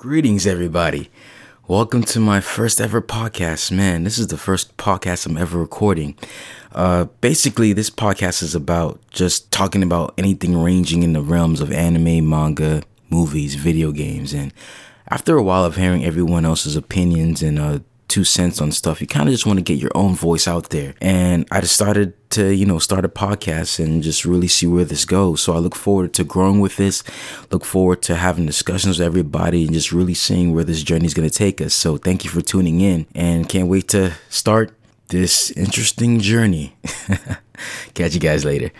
Greetings, everybody. Welcome to my first ever podcast. Man, this is the first podcast I'm ever recording. Uh, basically, this podcast is about just talking about anything ranging in the realms of anime, manga, movies, video games. And after a while of hearing everyone else's opinions and uh, two cents on stuff. You kind of just want to get your own voice out there. And I just started to, you know, start a podcast and just really see where this goes. So I look forward to growing with this, look forward to having discussions with everybody and just really seeing where this journey is going to take us. So thank you for tuning in and can't wait to start this interesting journey. Catch you guys later.